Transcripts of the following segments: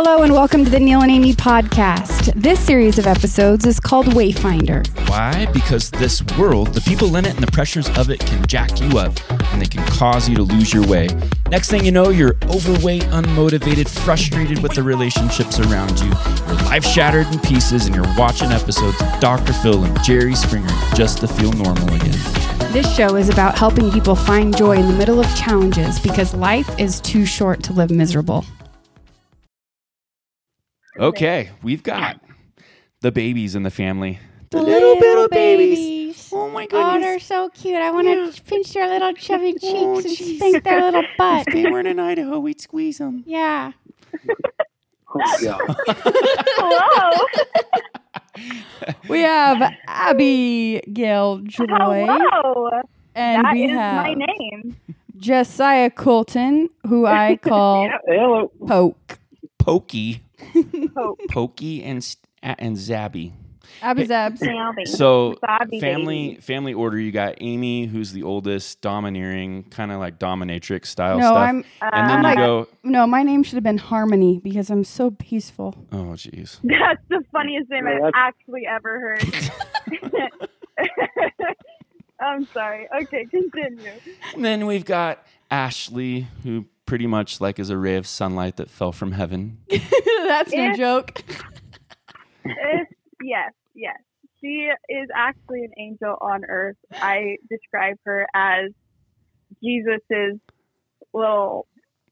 Hello and welcome to the Neal and Amie podcast. This series of episodes is called Wayfinder. Why? Because this world, the people in it, and the pressures of it can jack you up and they can cause you to lose your way. Next thing you know, you're overweight, unmotivated, frustrated with the relationships around you. Your life shattered in pieces, and you're watching episodes of Dr. Phil and Jerry Springer just to feel normal again. This show is about helping people find joy in the middle of challenges because life is too short to live miserable. Okay, we've got the babies in the family. The little, little babies. Oh my Oh, they're so cute. I want to pinch their little chubby oh, cheeks Oh, and jeez. spank their little butt. If they weren't in Idaho, we'd squeeze them. Yeah. Hello. We have Abby Gail Joy. Hello. And That we is have my name. Josiah Colton, who I call Hello. Poke. Pokey, Hope. Pokey, and and Zabby. Abizabs. Naomi. So Zabby family baby. family order. You got Amie, who's the oldest, domineering, kind of like dominatrix style No, stuff. I'm and then Uh, you go, no. My name should have been Harmony because I'm so peaceful. oh jeez. That's the funniest name Yeah, I've actually ever heard. I'm sorry. Okay, continue. And then we've got Ashley, who pretty much like is a ray of sunlight that fell from heaven. That's no Yeah. joke. If, yes, yes. She is actually an angel on earth. I describe her as Jesus's little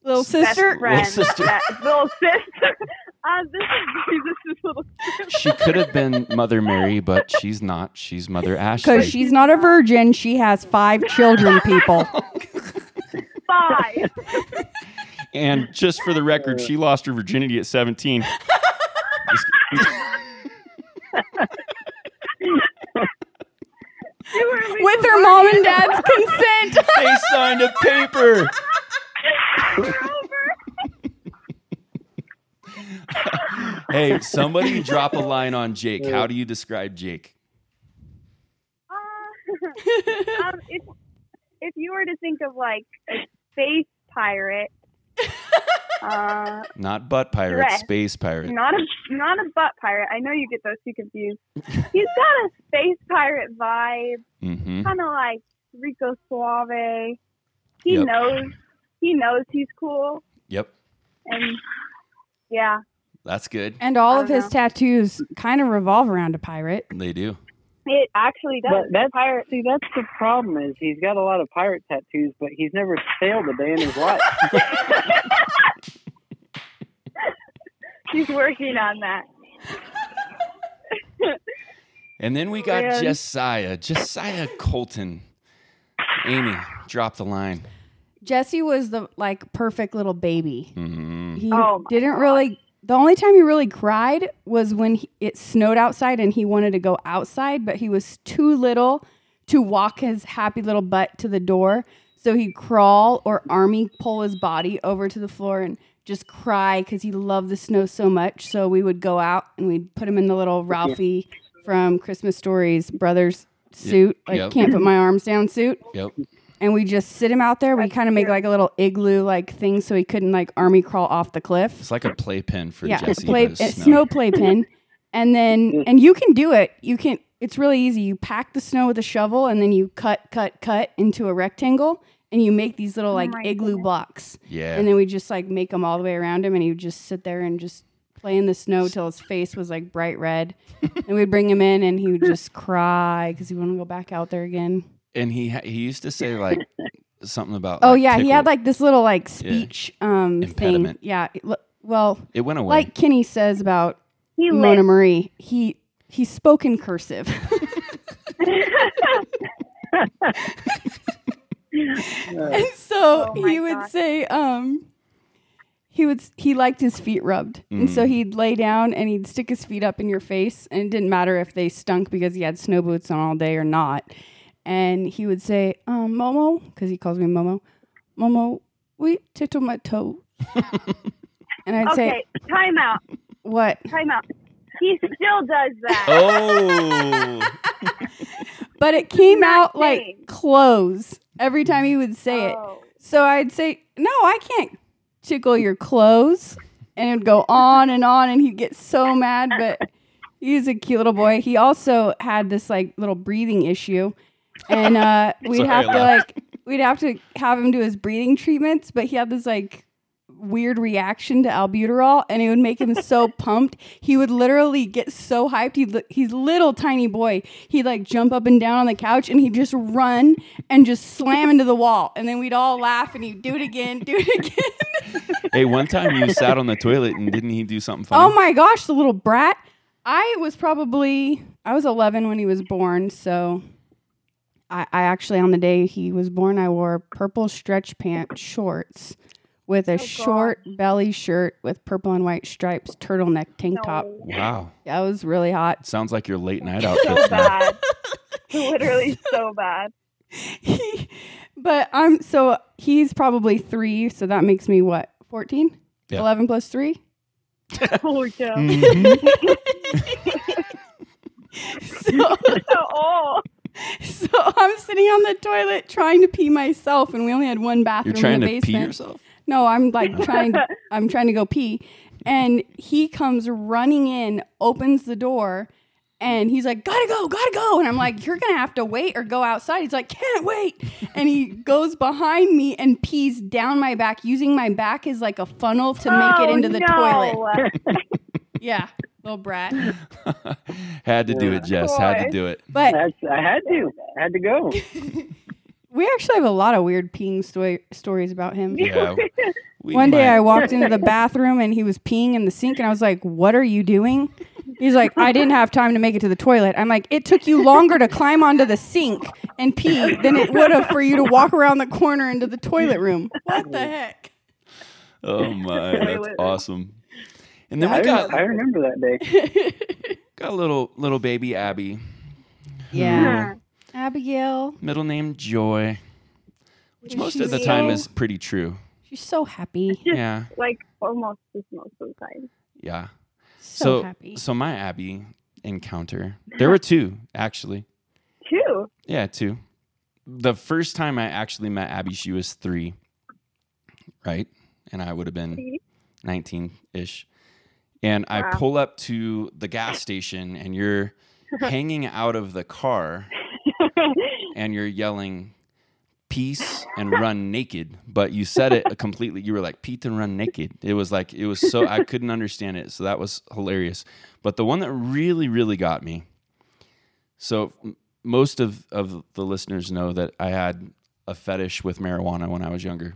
Little sister. friend. Little sister. that- little sister. Uh, this is Jesus's little sister. She could have been Mother Mary, but she's not. She's Mother Ashley. Because she's not a virgin. She has five children, people. Five. and just for the record, she lost her virginity at 17. Just- You were legal With her mom and dad's consent. they signed a paper. hey, somebody drop a line on Jake. How do you describe Jake? Uh, um, if, if you were to think of like a space pirate, uh, Not butt pirate, Dress. space pirate. not a not a butt pirate. I know you get those two confused. He's got a space pirate vibe, Mm-hmm. kind of like Rico Suave. He Yep. knows he knows he's cool, Yep, and yeah, that's good. And all of don't his know. tattoos kind of revolve around a pirate. They do. It actually does. But that's pirate. see, that's the problem is he's got a lot of pirate tattoos, but he's never sailed a day in his life. He's working on that. And then we got Man. Josiah, Josiah Colton. Amie, drop the line. Jesse was the like perfect little baby. hmm He Oh didn't God. really. The only time he really cried was when he, it snowed outside and he wanted to go outside, but he was too little to walk his happy little butt to the door. So he'd crawl or army pull his body over to the floor and just cry because he loved the snow so much. So we would go out and we'd put him in the little Ralphie from Christmas Stories brothers suit, like Yep. can't put my arms down suit Yep. And we just sit him out there. We kind of make like a little igloo like thing so he couldn't like army crawl off the cliff. It's like a playpen for yeah, Jesse. play, but a it's snow playpen. and then and you can do it. You can it's really easy. You pack the snow with a shovel and then you cut cut cut into a rectangle and you make these little Oh like my igloo goodness. blocks. Yeah. And then we just like make them all the way around him and he would just sit there and just play in the snow till his face was like bright red. and we'd bring him in and he would just cry cuz he wanted to go back out there again. And he ha- he used to say like something about. Oh like, yeah, he had like this little like speech um Impediment. thing. Yeah. it Well, it went away. like Kenny says about He Mona lived. Marie, he he spoke in cursive. and so Oh he would gosh. say um he would he liked his feet rubbed. And so Mm. he'd lay down and he'd stick his feet up in your face and it didn't matter if they stunk because he had snow boots on all day or not. And he would say, um, Momo, because he calls me Momo, Momo, we tickle my toe. and I'd say, okay, time out. What? Time out. He still does that. oh. But it came not out like clothes every time he would say it. Oh. So I'd say, No, I can't tickle your clothes. and it would go on and on, and he'd get so mad. But he's a cute little boy. He also had this like little breathing issue, and uh, we'd Sorry, have to like we'd have to have him do his breathing treatments. But he had this like weird reaction to albuterol, and it would make him so pumped. He would literally get so hyped. He'd, he's little tiny boy. He'd like jump up and down on the couch, and he'd just run and just slam into the wall. And then we'd all laugh, and he'd do it again, do it again. Hey, one time you sat on the toilet and didn't he do something funny? oh my gosh, the little brat! I was probably I was 11 when he was born, so. I, I actually, on the day he was born, I wore purple stretch pant shorts with a Oh, God. short belly shirt with purple and white stripes, turtleneck tank top. Wow. Yeah, it was really hot. Sounds like your late night So bad. Literally so bad. but I'm so he's probably three, so that makes me what, 14? Yeah. 11 plus three? Holy cow. Mhm. So, oh, so I'm sitting on the toilet trying to pee myself, and we only had one bathroom You're trying in the to basement. pee yourself? No, I'm like trying to, I'm trying to go pee. And he comes running in, opens the door, and he's like, Gotta go, gotta go. And I'm like, You're gonna have to wait or go outside. He's like, Can't wait. And he goes behind me and pees down my back, using my back as like a funnel to make it Oh, into the no. toilet. Yeah, little brat. Had to do it, Jess. Had to do it. But I had to. I had to go. we actually have a lot of weird peeing sto- stories about him. Yeah. We One day might- I walked into the bathroom and he was peeing in the sink and I was like, "What are you doing?" He's like, "I didn't have time to make it to the toilet." I'm like, "It took you longer to climb onto the sink and pee than it would have for you to walk around the corner into the toilet room." What the heck? Oh my, that's awesome. And then I, we got I remember that day. got a little little baby Abby. Hmm. Yeah. Abigail, Middle name Joy, which most of the She's time is pretty true. she's so happy. Yeah. like almost just most of the time. Yeah. So, So happy. so my Abby encounter. There were two actually. Two. Yeah, two. The first time I actually met Abby, she was three, right? And I would have been 19 ish. And I pull up to the gas station, and you're hanging out of the car and you're yelling, Peace and run naked. But you said it completely. You were like, Pete and run naked. It was like, it was so, I couldn't understand it. So that was hilarious. But the one that really, really got me. So m- most of, of the listeners know that I had a fetish with marijuana when I was younger.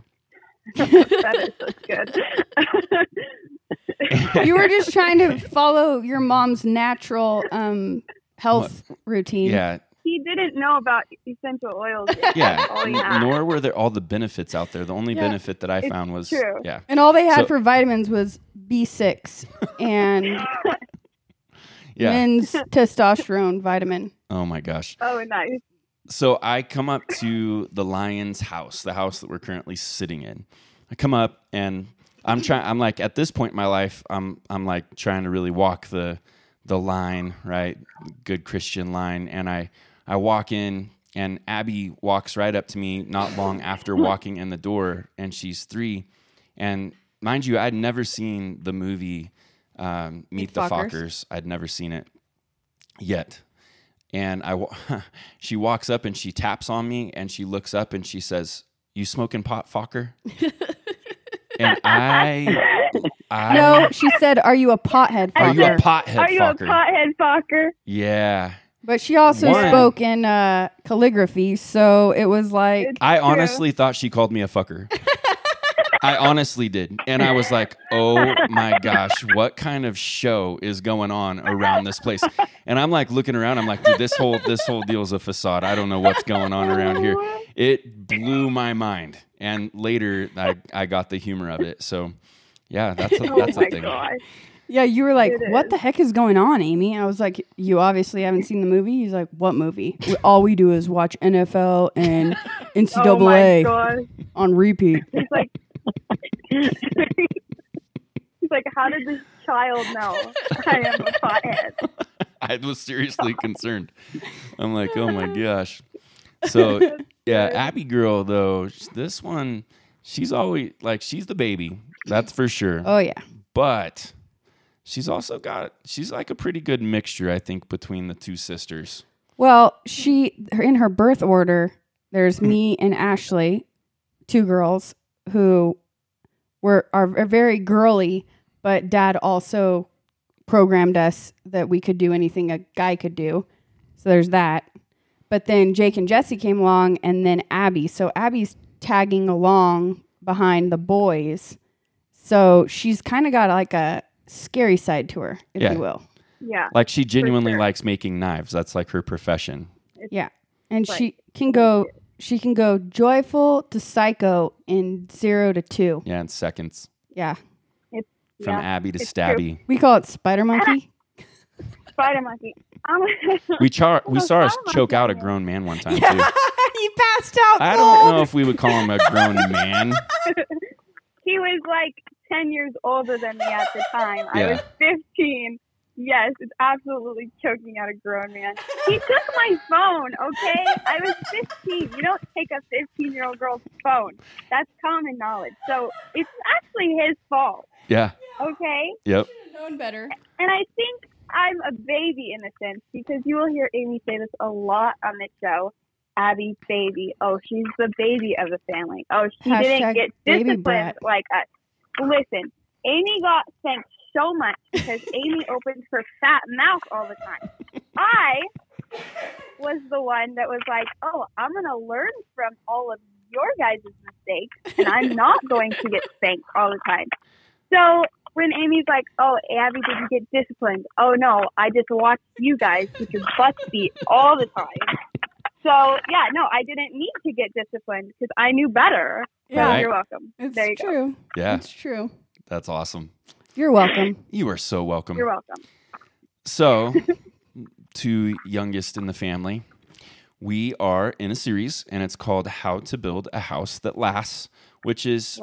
that is good. you were just trying to follow your mom's natural um, health routine. Yeah, he didn't know about essential oils. Yet. yeah. That's all he n- had. nor were there all the benefits out there. The only Yeah. benefit that I It's found was true. yeah, And all they had So- for vitamins was B6 and yeah. men's testosterone vitamin. Oh my gosh. Oh, nice. So I come up to the lion's house, the house that we're currently sitting in. I come up and I'm trying. I'm like at this point in my life, I'm I'm like trying to really walk the the line, right? Good Christian line. And I I walk in and Abby walks right up to me not long after walking in the door, and she's three. And mind you, I'd never seen the movie um, Meet, Meet the Fockers. Fockers. I'd never seen it yet. And I, she walks up and she taps on me and she looks up and she says, "You smoking pot, Focker?" and I, I, No, she said, "Are you a pothead?" are you a fucker?" pothead, Are you Focker? a pothead fucker? yeah. But she also One. spoke in uh, calligraphy, so it was like, It's I true. honestly thought she called me a fucker. I honestly did. And I was like, oh my gosh, what kind of show is going on around this place? And I'm like looking around, I'm like, dude, this whole this whole deal's a facade. I don't know what's going on around here. It blew my mind. And later I, I got the humor of it. So yeah, that's a, Oh that's my a thing. gosh. yeah, you were like, "What the heck is going on, Amie?" I was like, "You obviously haven't seen the movie." He's like, "What movie?" All we do is watch NFL and Oh NCAA gosh. on repeat. He's like, he's like, how did this child know I am a pothead? I was seriously concerned. I'm like, oh my gosh. So yeah, Abby girl though, this one, she's always like she's the baby, that's for sure. Oh yeah, but she's also got she's like a pretty good mixture, I think, between the two sisters. Well, she in her birth order, there's me and Ashley, two girls who were are, are very girly, but dad also programmed us that we could do anything a guy could do. So there's that. But then Jake and Jesse came along and then Abby. So Abby's tagging along behind the boys. So she's kind of got like a scary side to her, if Yeah. you will. Yeah. Like she genuinely sure. likes making knives. That's like her profession. Yeah. And Right. she can go she can go joyful to psycho in 0 to 2. Yeah, in seconds. Yeah. From yeah. Abby to it's true. Stabby. We call it spider monkey. Spider monkey. We char- we saw us choke out a grown man one time yeah. too. he passed out I cold. don't know if we would call him a grown man. he was like 10 years older than me at the time. Yeah. I was 15. Yes, it's absolutely choking out a grown man. He took my phone, okay? I was 15. You don't take a 15 year old girl's phone. That's common knowledge. So it's actually his fault, Yeah. okay? Yep. known better. And I think I'm a baby in a sense because you will hear Amie say this a lot on the show. Abby's baby. Oh, she's the baby of the family. Oh, she Hashtag didn't get baby disciplined like us. Listen, Amie got spanked so much because Amie opens her fat mouth all the time. I was the one that was like, oh, I'm going to learn from all of your guys' mistakes and I'm not going to get spanked all the time. So when Amie's like, "Oh, Abby didn't get disciplined," oh no, I just watched you guys get your butts beat all the time. So yeah, no, I didn't need to get disciplined because I knew better. So Yeah. you're welcome. It's there you go. true. Yeah. It's true. That's awesome. You're welcome. You are so welcome. You're welcome. So, to youngest in the family, we are in a series and it's called How to Build a House That Lasts, which is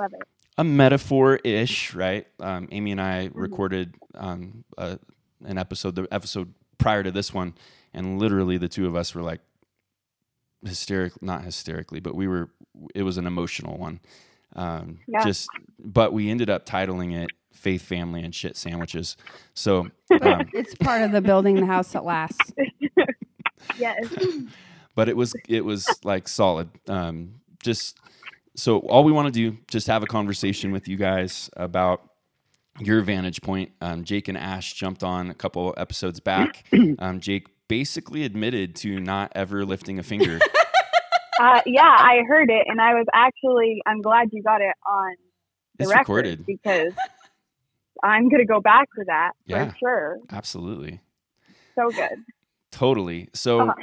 a metaphor ish, right? Um, Amie and I recorded um, uh, an episode, the episode prior to this one, and literally the two of us were like hysterical, not hysterically, but we were, it was an emotional one. Um, Yeah. Just, but we ended up titling it Faith, Family, and Shit Sandwiches. So, um, it's part of the building the house that lasts. Yes. but it was it was like solid. Um, just so all we want to do just have a conversation with you guys about your vantage point. Um, Jake and Ash jumped on a couple episodes back. Um, Jake basically admitted to not ever lifting a finger. Uh, yeah, I heard it, and I was actually I'm glad you got it on the It's record recorded. because I'm gonna go back to that Yeah. for sure. Absolutely, So good. totally. So. Uh-huh.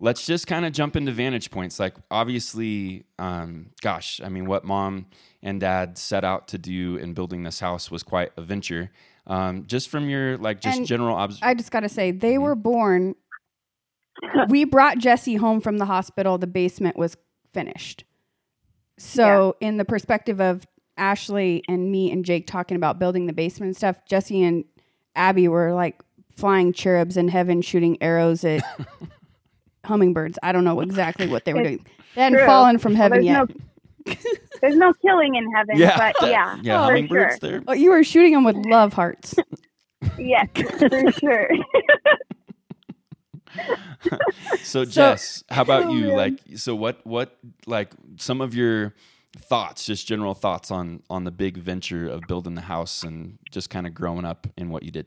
Let's just kind of jump into vantage points. Like, obviously, um, gosh, I mean, what mom and dad set out to do in building this house was quite a venture. Um, just from your like, just And general observation. I just got to say, they were born. we brought Jesse home from the hospital. The basement was finished. So, in the perspective of Ashley and me and Jake talking about building the basement and stuff, Jesse and Abby were like flying cherubs in heaven shooting arrows at hummingbirds. I don't know exactly what they were It's doing. They hadn't true. fallen from heaven there's yet. no there's no killing in heaven, Yeah. but yeah, yeah, for hummingbirds sure. there. Oh, you were shooting them with love hearts. Yes, for sure. So Jess, how about Oh, you? man. Like, so what? What like some of your thoughts, just general thoughts on on the big venture of building the house and just kind of growing up in what you did.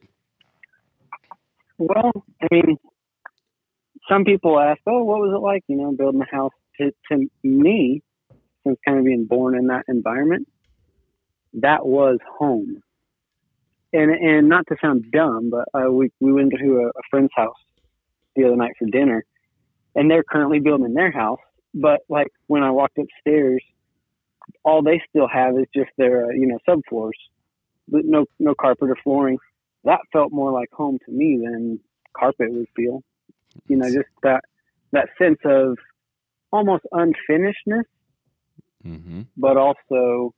Well, I mean, some people ask, "Oh, what was it like?" You know, building a house. To, to me, since kind of being born in that environment, that was home. And and not to sound dumb, but uh, we we went to a, a friend's house the other night for dinner, and they're currently building their house. But like when I walked upstairs, all they still have is just their uh, you know subfloors, but no no carpet or flooring that felt more like home to me than carpet would feel. You know, just that that sense of almost unfinishedness, Mm-hmm. but also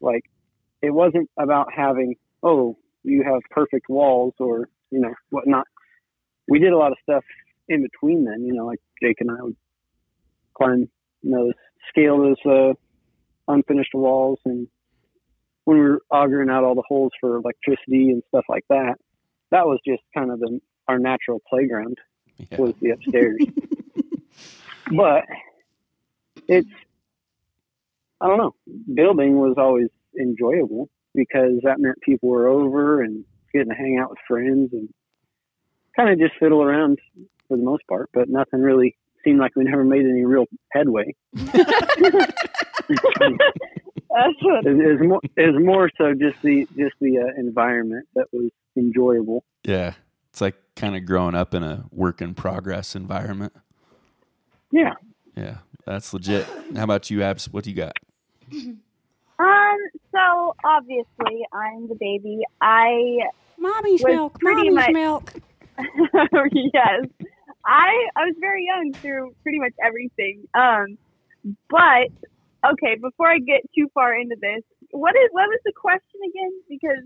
like it wasn't about having oh you have perfect walls or you know whatnot. We did a lot of stuff in between then. You know, like Jake and I would climb, you know, scale those uh, unfinished walls and when we were augering out all the holes for electricity and stuff like that, that was just kind of the, our natural playground Yeah. was the upstairs. but it's I don't know. Building was always enjoyable because that meant people were over and getting to hang out with friends and kind of just fiddle around for the most part, but nothing really seemed like we never made any real headway. That's what. It is more it was more so just the just the uh, environment that was enjoyable. Yeah. It's like kind of growing up in a work in progress environment. Yeah. Yeah. That's legit. How about you, Abs? What do you got? Um. So obviously, I'm the baby. I Mommy's milk. pretty Mommy's much- milk. yes. I I was very young through pretty much everything. Um, but okay, before I get too far into this, what is what was the question again? Because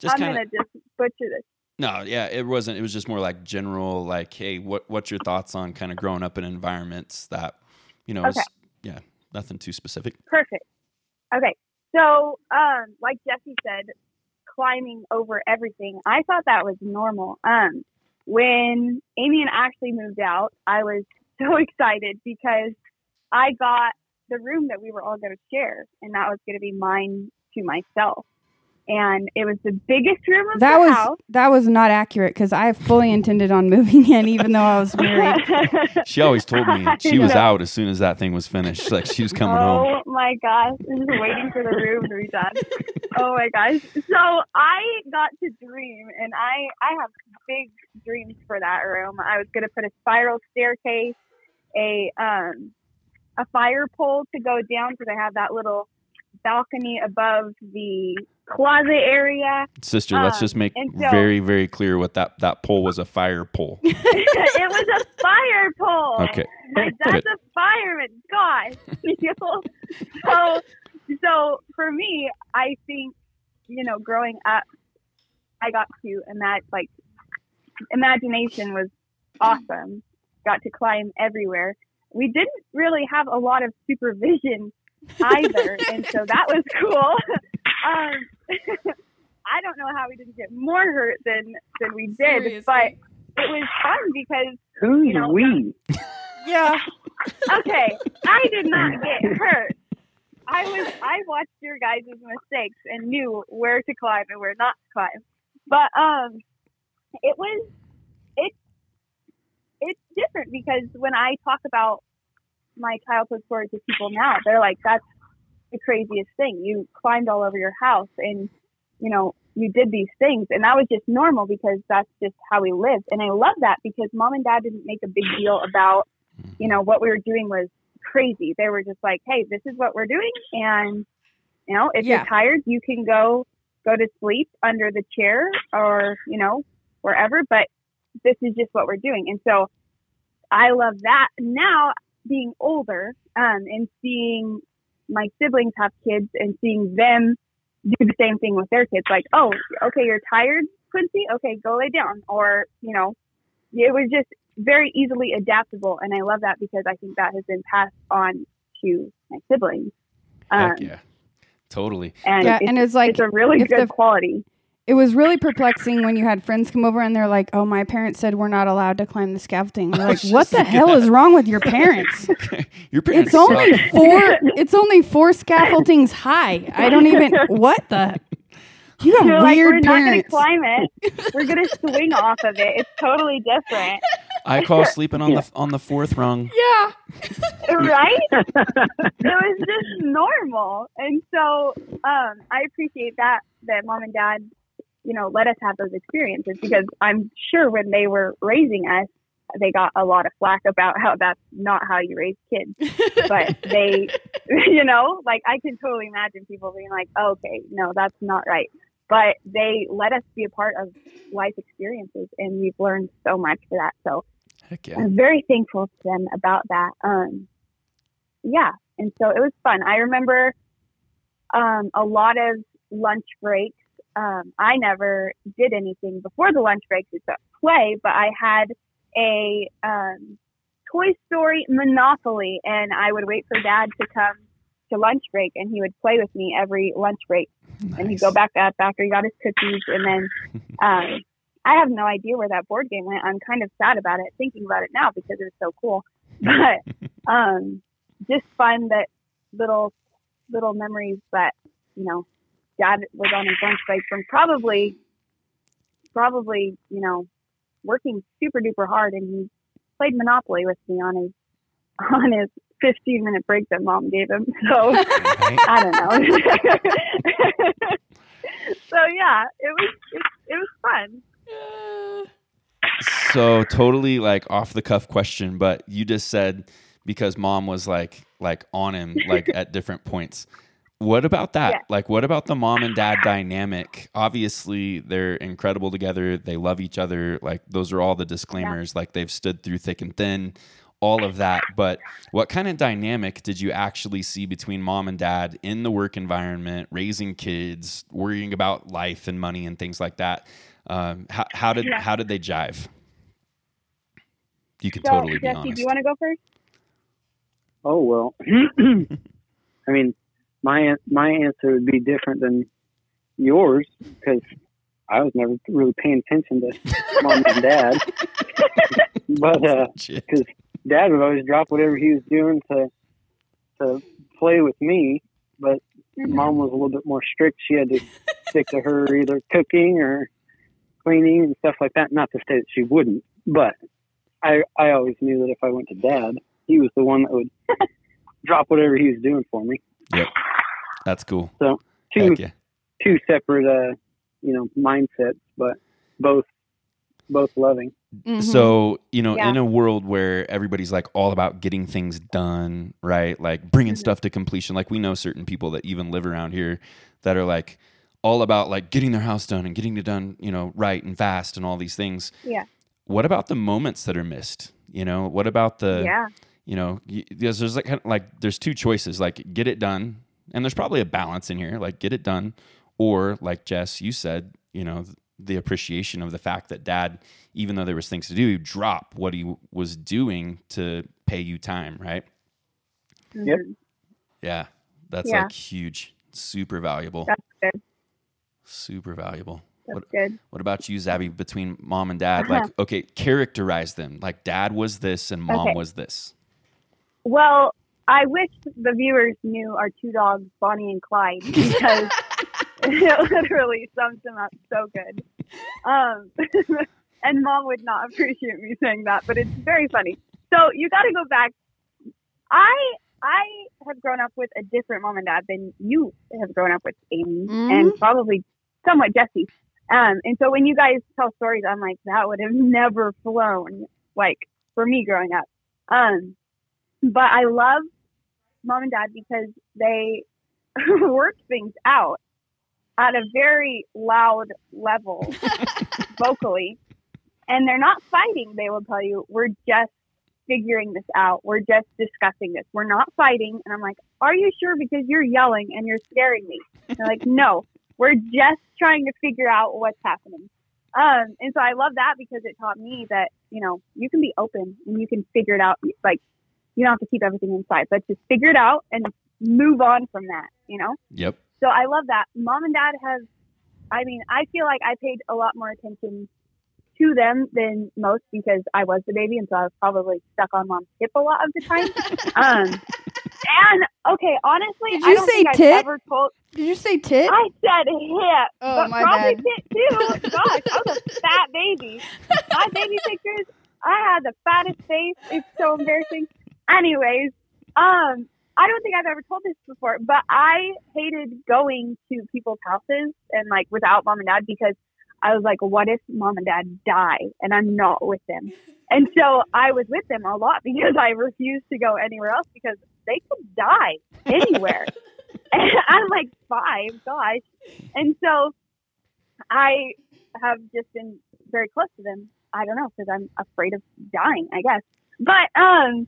Just I'm kind gonna just butcher this. no, yeah. It wasn't. It was just more like general, like, hey, what what's your thoughts on kind of growing up in environments that, you know, is, Okay. yeah, nothing too specific. Perfect. Okay, so um, like Jesse said, climbing over everything. I thought that was normal. Um, when Amie and Ashley moved out, I was so excited because I got the room that we were all going to share, and that was going to be mine to myself. And it was the biggest room of That the was house. that was not accurate because I fully intended on moving in, even though I was married. She always told me she was out as soon as that thing was finished. Like she was coming oh home. Oh my gosh, just waiting for the room to be done. Oh my gosh. So I got to dream and I I have big dreams for that room. I was gonna put a spiral staircase, a um a fire pole to go down because I have that little balcony above the closet area. Sister, let's um, just make so- very, very clear what that that pole was a fire pole. it was a fire pole. Okay. That's a fireman. Gosh. So, so for me, I think, you know, growing up, I got to, and that like imagination was awesome. Got to climb everywhere. We didn't really have a lot of supervision either, and so that was cool. um, I don't know how we didn't get more hurt than than we did, but it was fun because Who's You know, we? Yeah. okay, I did not get hurt. I was I watched your guys' mistakes and knew where to climb and where not to climb. But um it was it's it's different because when I talk about my childhood stories to people now, they're like, That's the craziest thing. You climbed all over your house and you know, you did these things and that was just normal because that's just how we lived. And I love that because mom and dad didn't make a big deal about you know, what we were doing was crazy. They were just like, hey, this is what we're doing. And, you know, if Yeah. you're tired, you can go, go to sleep under the chair or, you know, wherever, but this is just what we're doing. And so I love that. Now being older, um, and seeing my siblings have kids and seeing them do the same thing with their kids, like, oh, okay, you're tired, Quincy? Okay, go lay down. Or, you know, it was just very easily adaptable. And I love that because I think that has been passed on to my siblings. Um, Heck yeah. Totally. And Yeah, it's, and it's like it's a really good the- quality. It was really perplexing when you had friends come over and they're like, "Oh, my parents said we're not allowed to climb the scaffolding." We're like, "What the hell that. is wrong with your parents?" Your parents It's only four. It's only four scaffoldings high. I don't even. What the? You have You're like, we're weird not going to climb it. We're going to swing off of it. It's totally different. I call sleeping on the on the fourth rung. yeah. right? it was just normal. And so um, I appreciate that that mom and dad, you know, let us have those experiences because I'm sure when they were raising us, they got a lot of flack about how that's not how you raise kids. But they, you know, like I can totally imagine people being like, okay, no, that's not right. But they let us be a part of life experiences and we've learned so much for that. So Heck yeah. I'm very thankful to them about that. Um, yeah, and so it was fun. I remember um, a lot of lunch breaks. Um, I never did anything before the lunch breaks except play, but I had a um, Toy Story Monopoly, and I would wait for Dad to come to lunch break, and he would play with me every lunch break. And he'd go back up after he got his cookies, and then um, I have no idea where that board game went. I'm kind of sad about it, thinking about it now because it was so cool. But um, just fun that little little memories that you know, Dad was on his lunch break from probably probably you know working super duper hard, and he played Monopoly with me on his on his 15 minute break that Mom gave him. So. Right? I don't know. so yeah, it was it, it was fun. so totally like off the cuff question, but you just said because mom was like like on him like at different points. What about that? Yeah. Like what about the mom and dad dynamic? Obviously, they're incredible together. They love each other. Like those are all the disclaimers. Like they've stood through thick and thin, all of that. But what kind of dynamic did you actually see between mom and dad in the work environment, raising kids, worrying about life and money and things like that? Um, how, how did Yeah. how did they jive? You can So totally be Jesse, honest. do you want to go first? Oh well, I mean, my my answer would be different than yours because I was never really paying attention to mom and dad. but uh, dad would always drop whatever he was doing to to play with me. But Mm-hmm. mom was a little bit more strict. She had to stick to her either cooking or cleaning and stuff like that. Not to say that she wouldn't, but I I always knew that if I went to dad, he was the one that would drop whatever he was doing for me. That's cool. So Two yeah. two separate uh you know mindsets, but both both loving. Mhm. So, you know, Yeah. in a world where everybody's like all about getting things done, right? Like bringing Mhm. stuff to completion. Like we know certain people that even live around here that are like all about like getting their house done and getting it done, you know, right and fast and all these things. Yeah. What about the moments that are missed? You know, what about the yeah. you know, y- there's, there's like kind of like there's two choices, like get it done, and there's probably a balance in here, like get it done, or like Jess, you said, you know, the appreciation of the fact that Dad, even though there was things to do, drop what he w- was doing to pay you time, right? Yep. Mhm. Yeah, that's Yeah. like huge, super valuable, That's good. super valuable. That's What good. What about you, Zabby? Between mom and dad, Uh-huh. like okay, characterize them. Like Dad was this and Mom Okay. was this. Well, I wish the viewers knew our two dogs, Bonnie and Clyde, because it literally sums them up so good. Um, and mom would not appreciate me saying that, but it's very funny. So you got to go back. I I have grown up with a different mom and dad than you have grown up with, Amie, and probably somewhat Jesse. Um, and so when you guys tell stories, I'm like, that would have never flown, like for me growing up. Um, but I love mom and dad because they work things out at a very loud level vocally. And they're not fighting, they will tell you. We're just figuring this out. We're just discussing this. We're not fighting. And I'm like, Are you sure? Because you're yelling and you're scaring me. And they're like, No, we're just trying to figure out what's happening. Um, and so I love that because it taught me that, you know, you can be open and you can figure it out. Like, you don't have to keep everything inside, but just figure it out and move on from that, you know? Yep. So I love that. Mom and dad have, I mean, I feel like I paid a lot more attention to them than most because I was the baby and so I was probably stuck on mom's hip a lot of the time. um, and okay, honestly, Did I you don't say think I've tit? ever told, Did you say tit? I said hip, Oh, but my probably bad. tit too. Gosh, I was a fat baby. My baby pictures, I had the fattest face. It's so embarrassing. Anyways, um, I don't think I've ever told this before, but I hated going to people's houses and like without mom and dad because I was like, what if mom and dad die and I'm not with them? And so I was with them a lot because I refused to go anywhere else because they could die anywhere. and I'm like five, gosh. And so I have just been very close to them. I don't know because I'm afraid of dying, I guess. But um,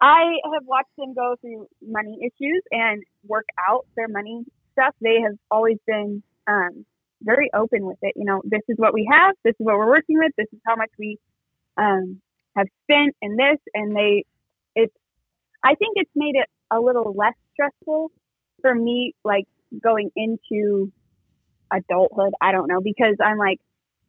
I have watched them go through money issues and work out their money stuff. They have always been um, very open with it. You know, this is what we have. This is what we're working with. This is how much we um, have spent in this, and they. It's. I think it's made it a little less stressful for me, like going into adulthood. I don't know because I'm like,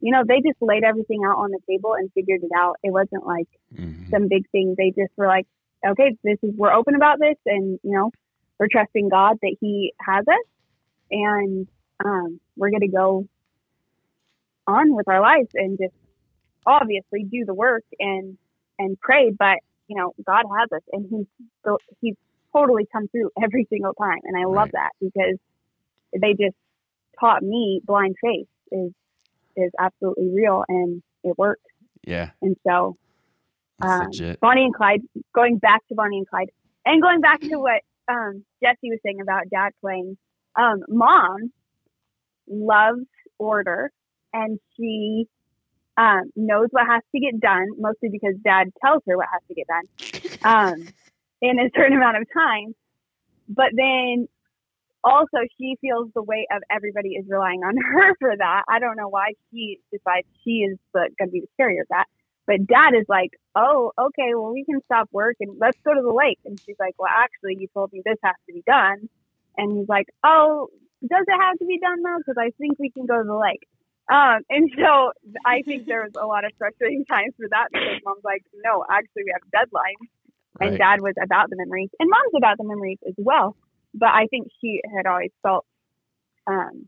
you know, they just laid everything out on the table and figured it out. It wasn't like Mhm. some big thing. They just were like, okay, this is we're open about this, and you know, we're trusting God that He has us, and um, we're going to go on with our lives and just obviously do the work and and pray. But you know, God has us, and He's He's totally come through every single time, and I love Right. that because they just taught me blind faith is is absolutely real and it works. Yeah, And so um. Bonnie and Clyde, going back to Bonnie and Clyde, and going back to what um, Jesse was saying about dad playing, um, mom loves order and she um, knows what has to get done, mostly because dad tells her what has to get done um, in a certain amount of time. But then also she feels the weight of everybody is relying on her for that. I don't know why she decides she is the going to be the carrier of that. But dad is like, oh, okay, well, we can stop work and let's go to the lake. And she's like, well, actually, you told me this has to be done. And he's like, oh, does it have to be done though? Because I think we can go to the lake. Um, and so I think there was a lot of frustrating times for that because mom's like, no, actually, we have deadlines and dad was about the memories and mom's about the memories as well but i think she had always felt um,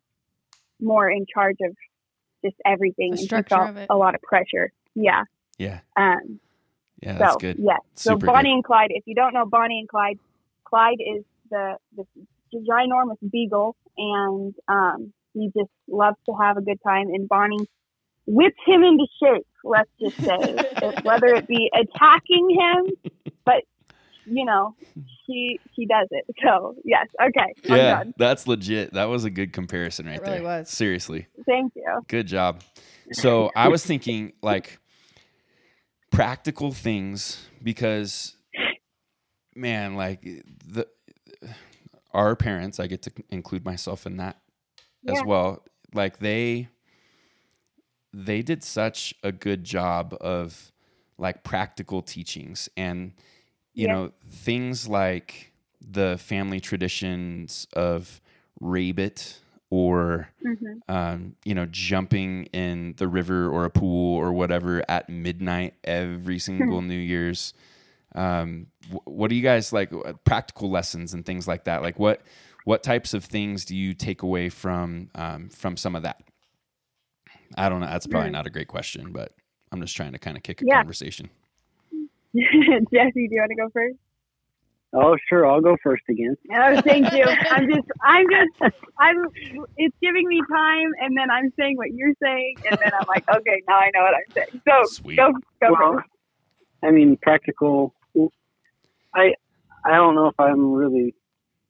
more in charge of just everything The and she felt of it. a lot of pressure yeah Yeah, um, yeah, that's so good. yes so Super bonnie good. and clyde if you don't know bonnie and clyde clyde is the, the ginormous beagle and um, he just loves to have a good time and bonnie whips him into shape let's just say whether it be attacking him but you know she she does it so yes okay i'm Yeah, done that's legit. That was a good comparison right really there. was. Seriously, thank you good job. So I was thinking like practical things because, man, like the our parents, I get to include myself in that as well. Like they they did such a good job of like practical teachings and you Yeah. know things like the family traditions of rabbit or hmm um, you know jumping in the river or a pool or whatever at midnight every single new year's um, wh- what do you guys like uh, practical lessons and things like that? Like what what types of things do you take away from um, from some of that? I don't know that's probably Mm. not a great question but i'm just trying to kind of kick a Yeah. conversation. Jesse do you want to go first Oh, sure. I'll go first again. Oh, thank you. I'm just, I'm just, I'm. It's giving me time, and then I'm saying what you're saying, and then I'm like, okay, now I know what I'm saying. So Sweet. go, go Well, first. I mean, practical. I I don't know if I'm really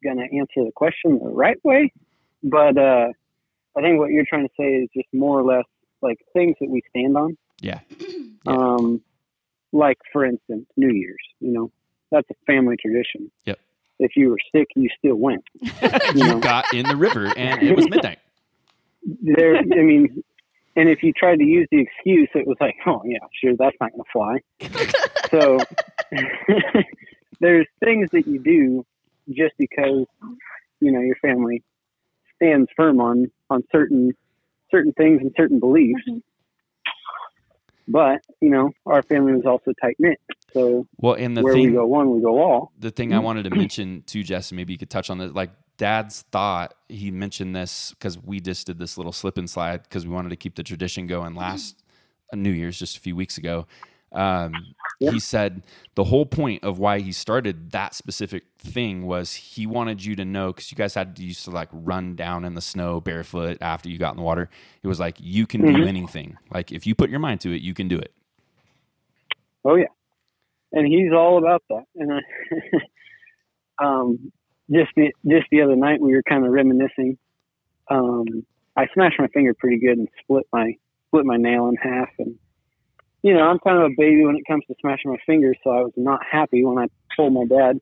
gonna answer the question the right way, but uh, I think what you're trying to say is just more or less like things that we stand on. yeah Yeah. Um, like for instance, New Year's. You know, that's a family tradition. Yep. If you were sick, you still went. you know. got in the river and it was midnight There, I mean, and if you tried to use the excuse, it was like, oh yeah, sure, that's not gonna fly. so there's things that you do just because you know your family stands firm on on certain certain things and certain beliefs. Mhm. But you know, our family was also tight knit. So well and the where thing we go one, we go all. the thing I wanted to mention to Jess, maybe you could touch on this, like Dad's thought. He mentioned this because we just did this little slip and slide because we wanted to keep the tradition going last uh, New Year's just a few weeks ago. Um, Yeah. He said the whole point of why he started that specific thing was he wanted you to know because you guys had to used to like run down in the snow barefoot after you got in the water. It was like you can do Mhm. anything. Like if you put your mind to it, you can do it. Oh yeah, and he's all about that. And I, um, just the just the other night we were kind of reminiscing. Um, I smashed my finger pretty good and split my split my nail in half. And you know, I'm kind of a baby when it comes to smashing my fingers, so I was not happy when I told my dad,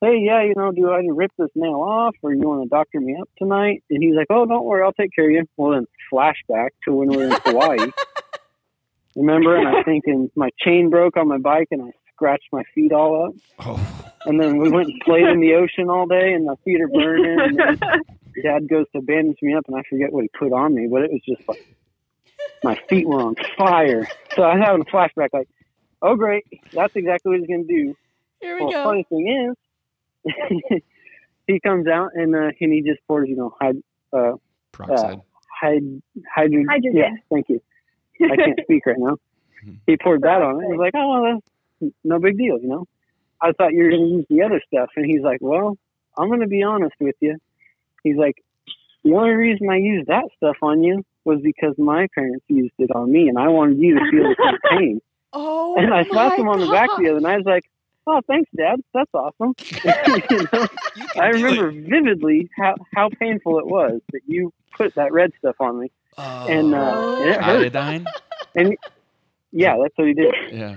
"Hey, yeah, you know, do I rip this nail off, or you want to doctor me up tonight?" And he's like, "Oh, don't worry, I'll take care of you." Well, then flashback to when we were in Hawaii. Remember, and I'm thinking my chain broke on my bike, and I scratched my feet all up. Oh, And then we went and played in the ocean all day, and my feet are burning. And Dad goes to bandage me up, and I forget what he put on me, but it was just like my feet were on fire. So I was having a flashback, like, oh great, that's exactly what he's gonna do. Here we Well, go. funny thing is, he comes out and uh, and he just pours, you know, hyd, uh, Peroxide. hyd, hydrogen. Hydrogen. Yeah, thank you. I can't speak right now. He poured that on it. He was like, oh, well, that's no big deal, you know. I thought you were going to use the other stuff, and he's like, well, I'm going to be honest with you. He's like, the only reason I used that stuff on you was because my parents used it on me, and I wanted you to feel the same pain. Oh, And I slapped him on the back God. the other night. I was like, "Oh, thanks, Dad. That's awesome." You know? You I remember vividly how how painful it was that you put that red stuff on me. and, uh, Oh. and it hurt. iodine. Yeah, that's what he did. Yeah.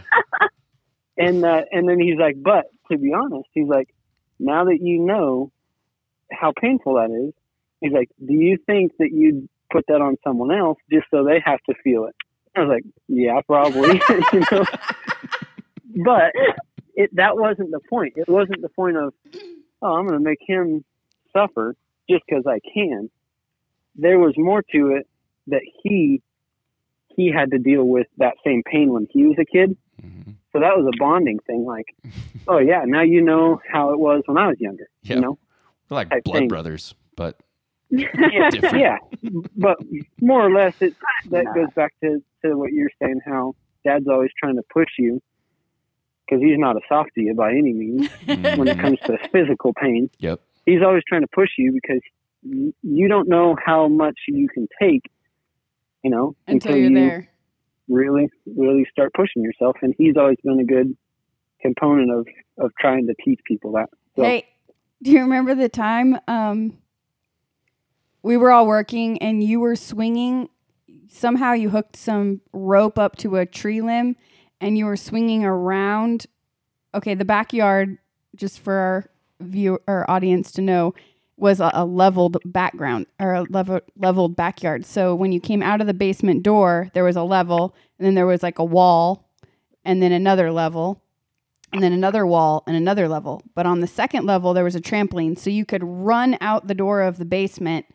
And uh, and then he's like, "But to be honest, he's like, now that you know how painful that is, he's like, do you think that you'd put that on someone else just so they have to feel it?" I was like, "Yeah, probably." you know? But it that wasn't the point. It wasn't the point of, oh, I'm going to make him suffer just because I can. There was more to it that he he had to deal with that same pain when he was a kid. Mhm. So that was a bonding thing. Like, oh yeah, now you know how it was when I was younger. Yeah. You know, We're like blood thing. brothers, but yeah, yeah. But more or less, it that goes back to to what you're saying. How Dad's always trying to push you because he's not a softie by any means mm-hmm. when it comes to physical pain. Yep. He's always trying to push you because you don't know how much you can take. You know, until you're you there. Really, really start pushing yourself. And he's always been a good component of of trying to teach people that. So, Hey, do you remember the time um, we were all working and you were swinging? Somehow you hooked some rope up to a tree limb and you were swinging around. Okay, the backyard, just for our view our audience to know, was a, a leveled background or a level, leveled backyard. So when you came out of the basement door, there was a level, and then there was like a wall, and then another level, and then another wall and another level. But on the second level, there was a trampoline. So you could run out the door of the basement,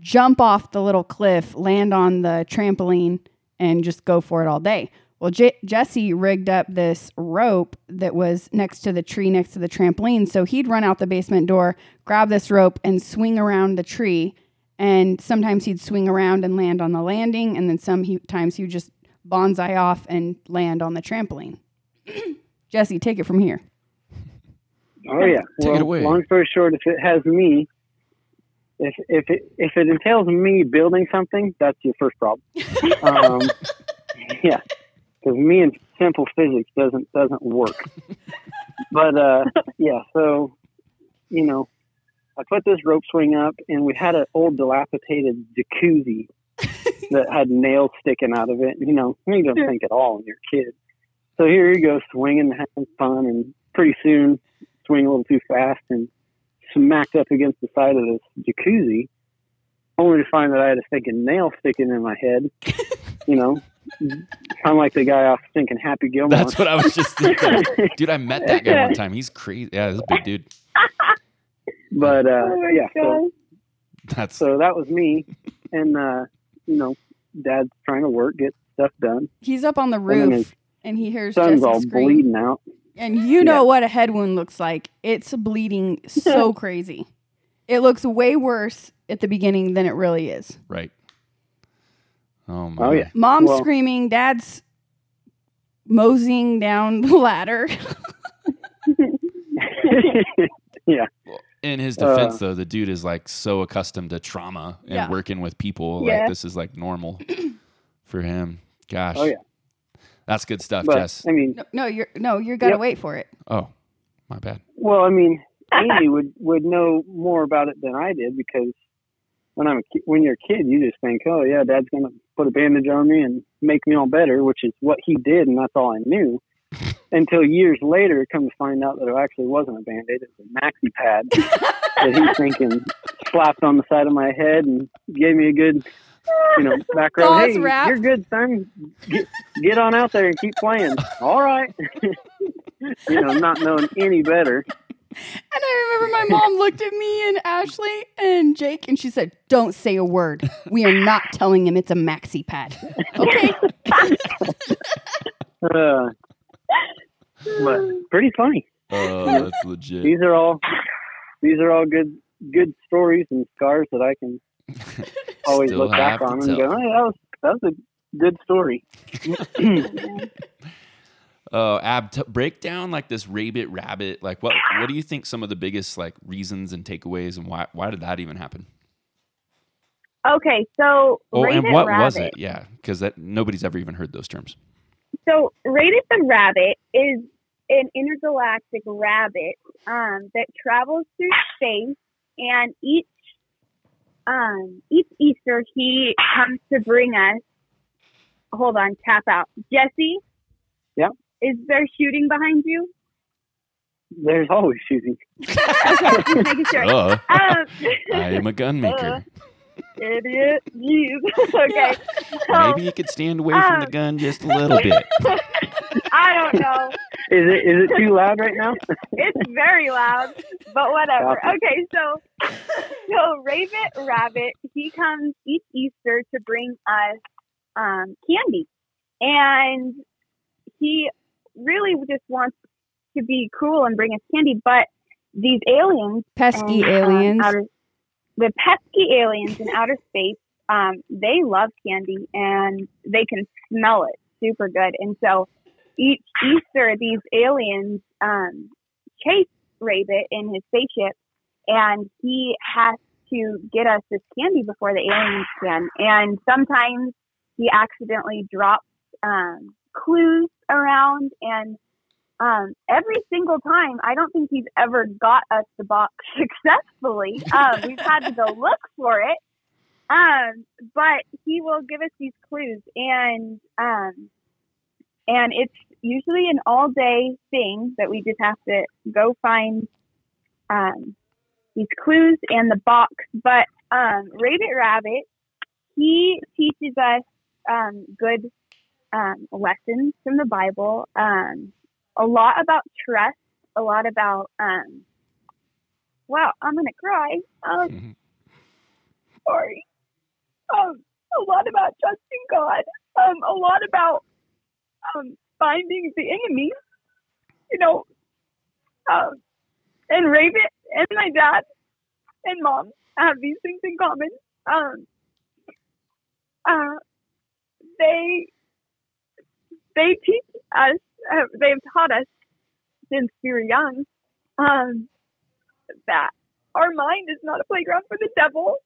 jump off the little cliff, land on the trampoline, and just go for it all day. Well, J- Jesse rigged up this rope that was next to the tree, next to the trampoline. So he'd run out the basement door, grab this rope, and swing around the tree. And sometimes he'd swing around and land on the landing. And then sometimes he would just bonsai off and land on the trampoline. Jesse, take it from here. Oh yeah. Take it away. Long story short, if it has me, if if it if it entails me building something, that's your first problem. um, yeah, because me and simple physics doesn't doesn't work. but uh, yeah, so you know, I put this rope swing up, and we had an old dilapidated jacuzzi that had nails sticking out of it. You know, you don't think at all when you're a kid. So here you go, swinging, having fun, and pretty soon swing a little too fast and smacked up against the side of this jacuzzi, only to find that I had a stinking nail sticking in my head. You know, kind of like the guy off thinking Happy Gilmore. That's what I was just thinking. Dude, I met that guy one time. He's crazy. Yeah, he's a big dude. but uh, Oh yeah, so, That's so that was me, and uh, you know, Dad's trying to work, get stuff done. He's up on the roof his and he hears Son's Jesse all scream. bleeding out. And you know Yeah. what a head wound looks like. It's bleeding so crazy. It looks way worse at the beginning than it really is. right. Oh my. Oh yeah, Mom's Well- screaming, dad's moseying down the ladder. yeah, In his Uh, defense, though, the dude is like so accustomed to trauma and Yeah. working with people. Yeah. Like this is like normal for him. Gosh. oh yeah. That's good stuff, But Jess. I mean, no, no, you're no, you're gotta Yep. wait for it. Oh, my bad. Well, I mean, Amie would would know more about it than I did because when I'm a ki- when you're a kid, you just think, oh yeah, Dad's gonna put a bandage on me and make me all better, which is what he did, and that's all I knew. Until years later, come to find out that it actually wasn't a band-aid; it was a maxi pad that he's thinking slapped on the side of my head and gave me a good, you know, back row. Hey, wrap. you're good, son. Get, get on out there and keep playing. All right. you know, not knowing any better. And I remember my mom looked at me and Ashley and Jake and she said, Don't say a word. We are not telling him it's a maxi pad. Okay. Uh, but pretty funny. Oh, that's legit. These are all these are all good good stories and scars that I can always Still look back on and tell. go, hey, that was that was a good story. Oh, Ab, t- break down like this rabbit rabbit. Like, what what do you think some of the biggest like reasons and takeaways, and why why did that even happen? Okay, so Oh, Rabbit and what Rabbit. was it? Yeah, because that nobody's ever even heard those terms. So Rabbit the rabbit is an intergalactic rabbit um, that travels through space, and each um, each Easter he comes to bring us. Hold on, tap out, Jesse. Yeah? Is there shooting behind you? There's always shooting. Okay, just making sure. Oh, Um, I am a gun maker. idiot, you. okay. So, Maybe you could stand away from the um, gun just a little bit. I don't know. Is it is it too loud right now? it's very loud, but whatever. Okay, so so Rabbit Rabbit, he comes each Easter to bring us um, candy, and he really just wants to be cool and bring us candy. But these aliens, Pesky and, um, aliens. outer, the pesky aliens in outer space, um, they love candy and they can smell it super good, and so each Easter, these aliens um, chase Rabbit in his spaceship, and he has to get us this candy before the aliens can. And sometimes he accidentally drops um, clues around, and um, every single time, I don't think he's ever got us the box successfully. Um, we've had to go look for it. Um, but he will give us these clues, and um, and it's usually an all day thing that we just have to go find um, these clues and the box. But um, Rabbit Rabbit, he teaches us um, good um, lessons from the Bible, um, a lot about trust, a lot about, um, wow, I'm going to cry. Um, sorry. Um, a lot about trusting God, um, a lot about um, finding the enemy, you know, um, and Raven and my dad and mom have these things in common. Um, uh, they they teach us, uh, they've taught us since we were young, um, that our mind is not a playground for the devil.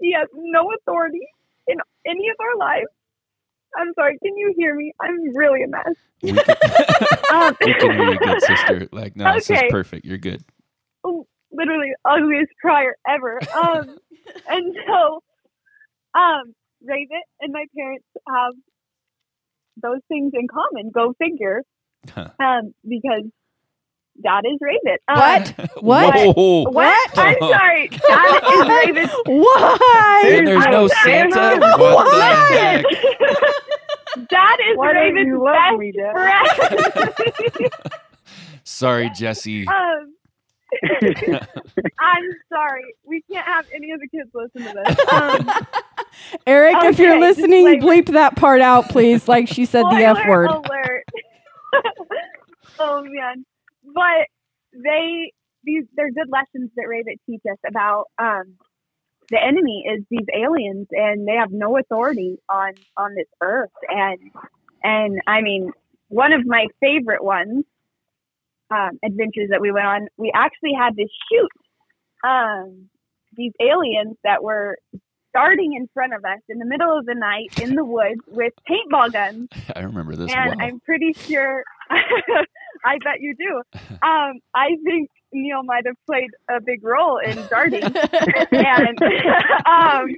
He has no authority in any of our lives. I'm sorry, can you hear me? I'm really a mess. We can, Um, we can hear you, good sister. Like, no, this is perfect. You're good. literally ugliest crier ever. Um, and so, um, Raven and my parents have those things in common. Go figure. Um, because dad is Raven. Um, What? What? Whoa. What? I'm sorry. Dad is Raven. Why? And there's I'm no sorry. Santa? What the heck? Dad is Why Raven's best me, friend. Sorry, Jesse. um, I'm sorry. We can't have any of the kids listen to this. Um, Eric, if you're listening, disclaimer. bleep that part out, please. Like she said the F word. Alert. oh man, but they these they're good lessons that Rabbit teach us about um, the enemy is these aliens, and they have no authority on on this earth. And and I mean, one of my favorite ones um, adventures that we went on, we actually had to shoot um, these aliens that were starting in front of us in the middle of the night in the woods with paintball guns I remember this. and wow. I'm pretty sure. I bet you do. Um, I think Neal might have played a big role in darting. and um,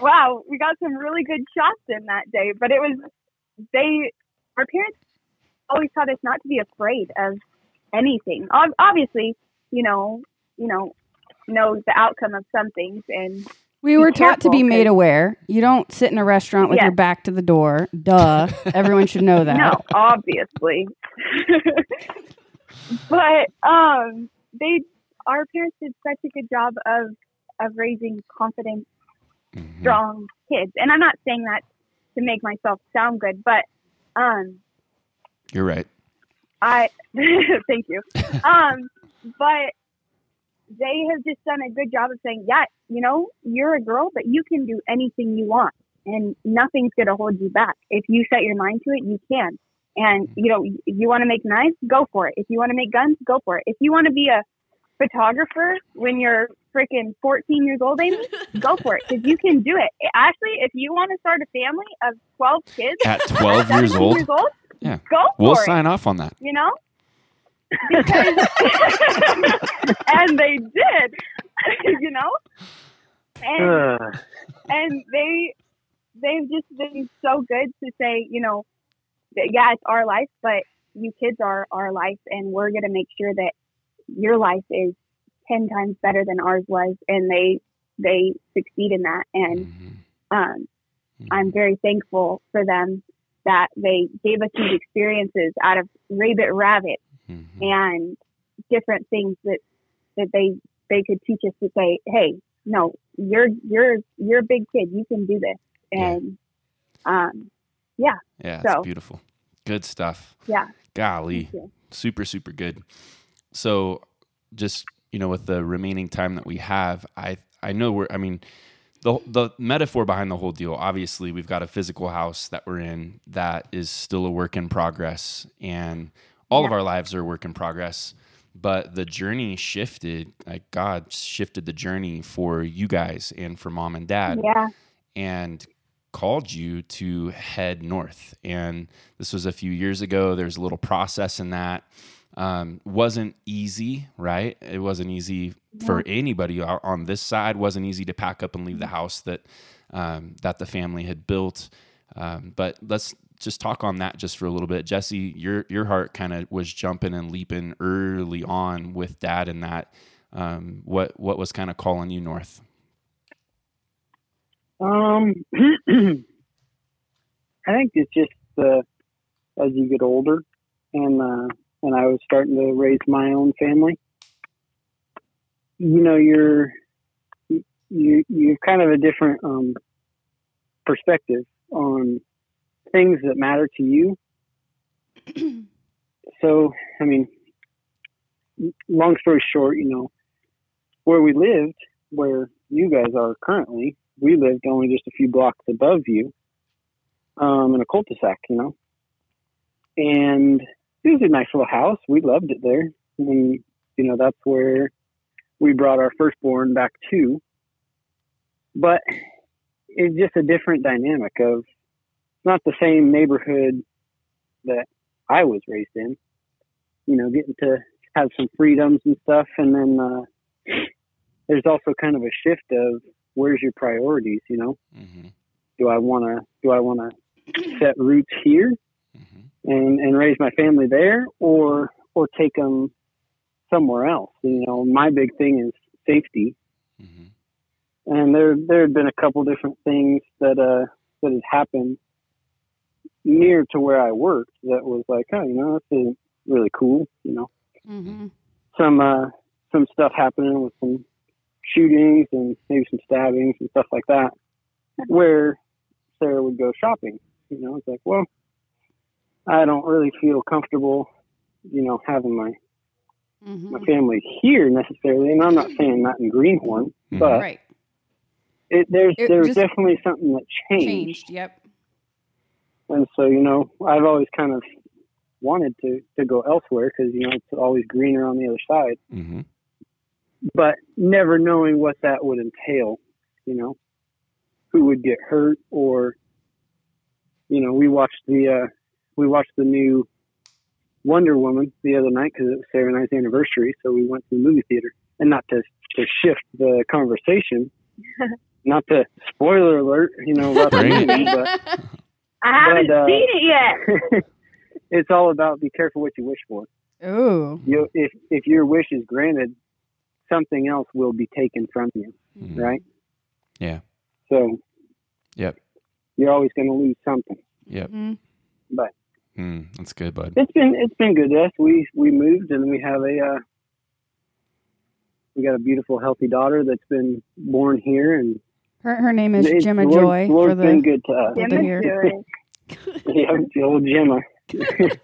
wow, we got some really good shots in that day. But it was they. Our parents always taught us not to be afraid of anything. Ob- obviously, you know, you know, know the outcome of some things, and We were taught to be made made 'cause- aware. You don't sit in a restaurant with Yes. your back to the door. Duh. Everyone should know that. no, obviously. but um, they our parents did such a good job of of raising confident, Mhm. strong kids. And I'm not saying that to make myself sound good, but um, You're right. I thank you. Um, but they have just done a good job of saying, yeah, you know, you're a girl, but you can do anything you want, and nothing's going to hold you back. If you set your mind to it, you can. And mm-hmm. you know, you want to make knives, go for it. If you want to make guns, go for it. If you want to be a photographer when you're freaking 14 years old, Amie, go for it because you can do it. Actually, if you want to start a family of 12 kids At 12 years 17 old, years old, Yeah. go for we'll it sign off on that. you know? Because, and they did, you know? And, Ugh. and they, they've just been so good to say, you know, that, yeah, it's our life, but you kids are our life, and we're going to make sure that your life is 10 times better than ours was. And they, they succeed in that. And, Mhm. um, Mhm. I'm very thankful for them that they gave us these experiences out of Rabbit Rabbit Mhm. and different things that that they they could teach us to say, hey, no, you're you're you're a big kid, you can do this, Yeah. and um, yeah, Yeah, it's So- beautiful. Good stuff. yeah, Golly. super super good so just you know with the remaining time that we have i i know we're i mean the the metaphor behind the whole deal obviously we've got a physical house that we're in that is still a work in progress and all of our lives are a work in progress but the journey shifted like god shifted the journey for you guys and for mom and dad yeah, and called you to head north. And this was a few years ago. There's a little process in that. Um, wasn't easy, right? It wasn't easy for anybody on this side. wasn't easy to pack up and leave the house that um, that the family had built. Um, but let's just talk on that just for a little bit. Jesse, your your heart kind of was jumping and leaping early on with dad and that. Um, what what was kind of calling you north? Um, I think it's just uh, as you get older, and uh, and I was starting to raise my own family. You know, you're you you kind of a different um, perspective on things that matter to you. so, I mean, long story short, you know, where we lived, where you guys are currently, we lived only just a few blocks above you, um, in a cul-de-sac, you know. And it was a nice little house. We loved it there. And, you know, that's where we brought our firstborn back to. But it's just a different dynamic of it's not the same neighborhood that I was raised in. You know, getting to have some freedoms and stuff. And then uh, there's also kind of a shift of where's your priorities, you know? Mm-hmm. do I want to do I want to set roots here Mm-hmm. and and raise my family there or or take them somewhere else you know my big thing is safety Mm-hmm. and there there had been a couple different things that uh that had happened near to where I worked that was like oh you know this is really cool you know Mm-hmm. some uh some stuff happening with some shootings and maybe some stabbings and stuff like that where Sarah would go shopping. You know, it's like, well, I don't really feel comfortable, you know, having my Mm-hmm. my family here necessarily, and I'm not saying that in Greenhorn, Mhm. but Right. it, there's It there's definitely something that changed. Changed. Yep. And so you know, I've always kind of wanted to to go elsewhere because you know it's always greener on the other side. Mm-hmm. but never knowing what that would entail, you know, who would get hurt or, you know, we watched the, uh, we watched the new Wonder Woman the other night because it was Sarah and I's anniversary. So we went to the movie theater and not to, to shift the conversation, not to spoiler alert, you know, about the movie, but I haven't But, uh, seen it yet. it's all about be careful what you wish for. Ooh. You, if, if your wish is granted, something else will be taken from you. Mhm. right? Yeah. So, Yep. you're always going to lose something. Yep. Mhm. But Mm, That's good, bud. It's been it's been good. Yes, we we moved and we have a uh, we got a beautiful, healthy daughter that's been born here, and Her her name is it's- Gemma the Lord- Joy the for been the good to us. Gemma. Joy. yeah, the old Gemma.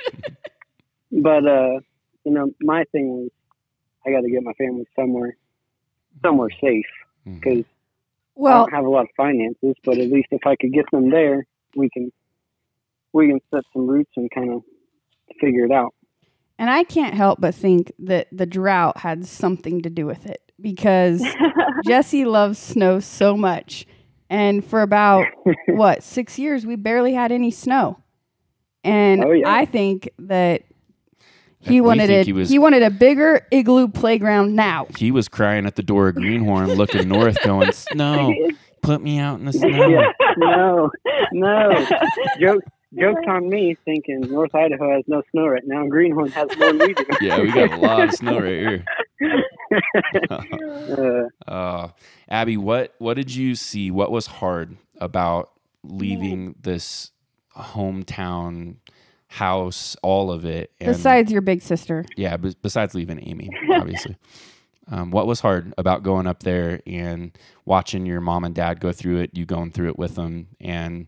but uh, you know, my thing was I got to get my family somewhere somewhere safe because I don't have a lot of finances. But at least if I could get them there, we can we can set some roots and kind of figure it out. And I can't help but think that the drought had something to do with it because Jesse loves snow so much. And for about what, six years, we barely had any snow. And Oh, yeah. I think that he we wanted think it. he was- he wanted a bigger igloo playground now. He was crying at the door of Greenhorn, looking north, going, "Snow, put me out in the snow." yeah, no, no. Joke, jokes on me thinking North Idaho has no snow right now, and Greenhorn has more than we do. Yeah, we got a lot of snow right here. Uh, Uh, Abby, what what did you see? What was hard about leaving this hometown house, all of it? And, Besides your big sister. yeah, bes- besides leaving Amie, obviously. um, what was hard about going up there and watching your mom and dad go through it, you going through it with them, and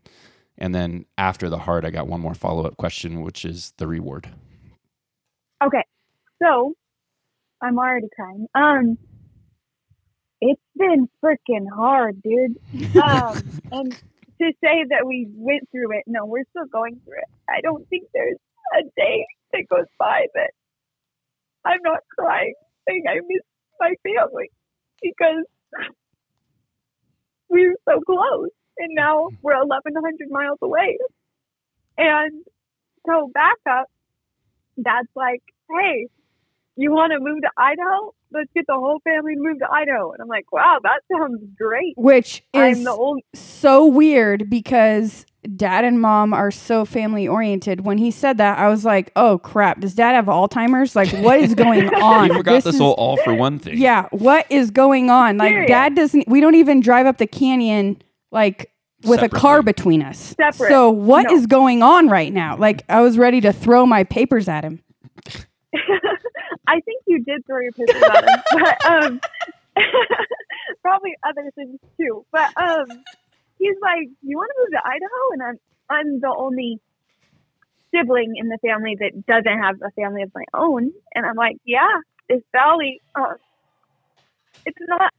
and then after the hard, I got one more follow up question, which is the reward. Okay, so I'm already crying. Um, it's been freaking hard, dude. Um, and to say that we went through it, no, we're still going through it. I don't think there's a day that goes by that I'm not crying, saying I miss my family because we're so close, and now we're 1,100 miles away. And so back up dad's like, hey, you want to move to Idaho? Let's get the whole family to move to Idaho. And I'm like, wow, that sounds great. Which is the old. so weird because dad and mom are so family oriented. When he said that, I was like, "Oh crap! Does dad have Alzheimer's? Like, what is going on?" you forgot this, is- whole all for one thing. Yeah, what is going on? Like, Serious. dad doesn't. We don't even drive up the canyon like with a car between us. Separate. So what is No. going on right now? Like, I was ready to throw my papers at him. I think you did throw your papers at him, but um, probably other things too. But um, he's like, "You want to move to Idaho?" And I'm I'm the only sibling in the family that doesn't have a family of my own, and I'm like, "Yeah, this valley, um, it's not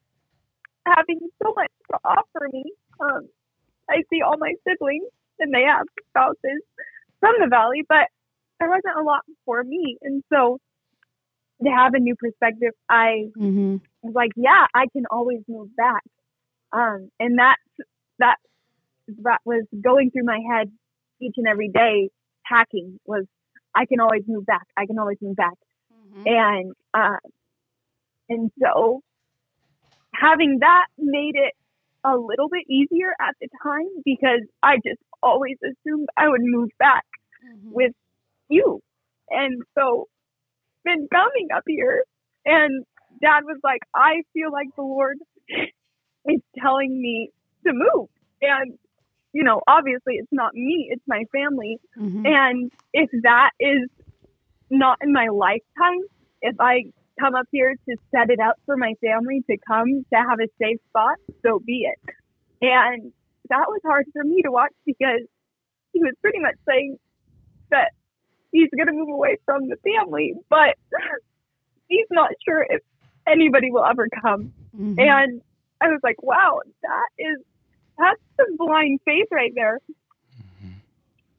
having so much to offer me. Um, I see all my siblings, and they have spouses from the valley, but there wasn't a lot for me, and so." To have a new perspective, I Mm-hmm. was like, yeah, I can always move back. Um, and that that that was going through my head each and every day. Packing was, I can always move back. I can always move back. And uh, and so having that made it a little bit easier at the time because I just always assumed I would move back with you. And so been coming up here and dad was like, I feel like the Lord is telling me to move. And, you know, obviously it's not me, it's my family. Mhm. And if that is not in my lifetime, if I come up here to set it up for my family to come to have a safe spot, so be it. And that was hard for me to watch because he was pretty much saying that he's going to move away from the family, but he's not sure if anybody will ever come. Mhm. And I was like, wow, that is, that's some blind faith right there.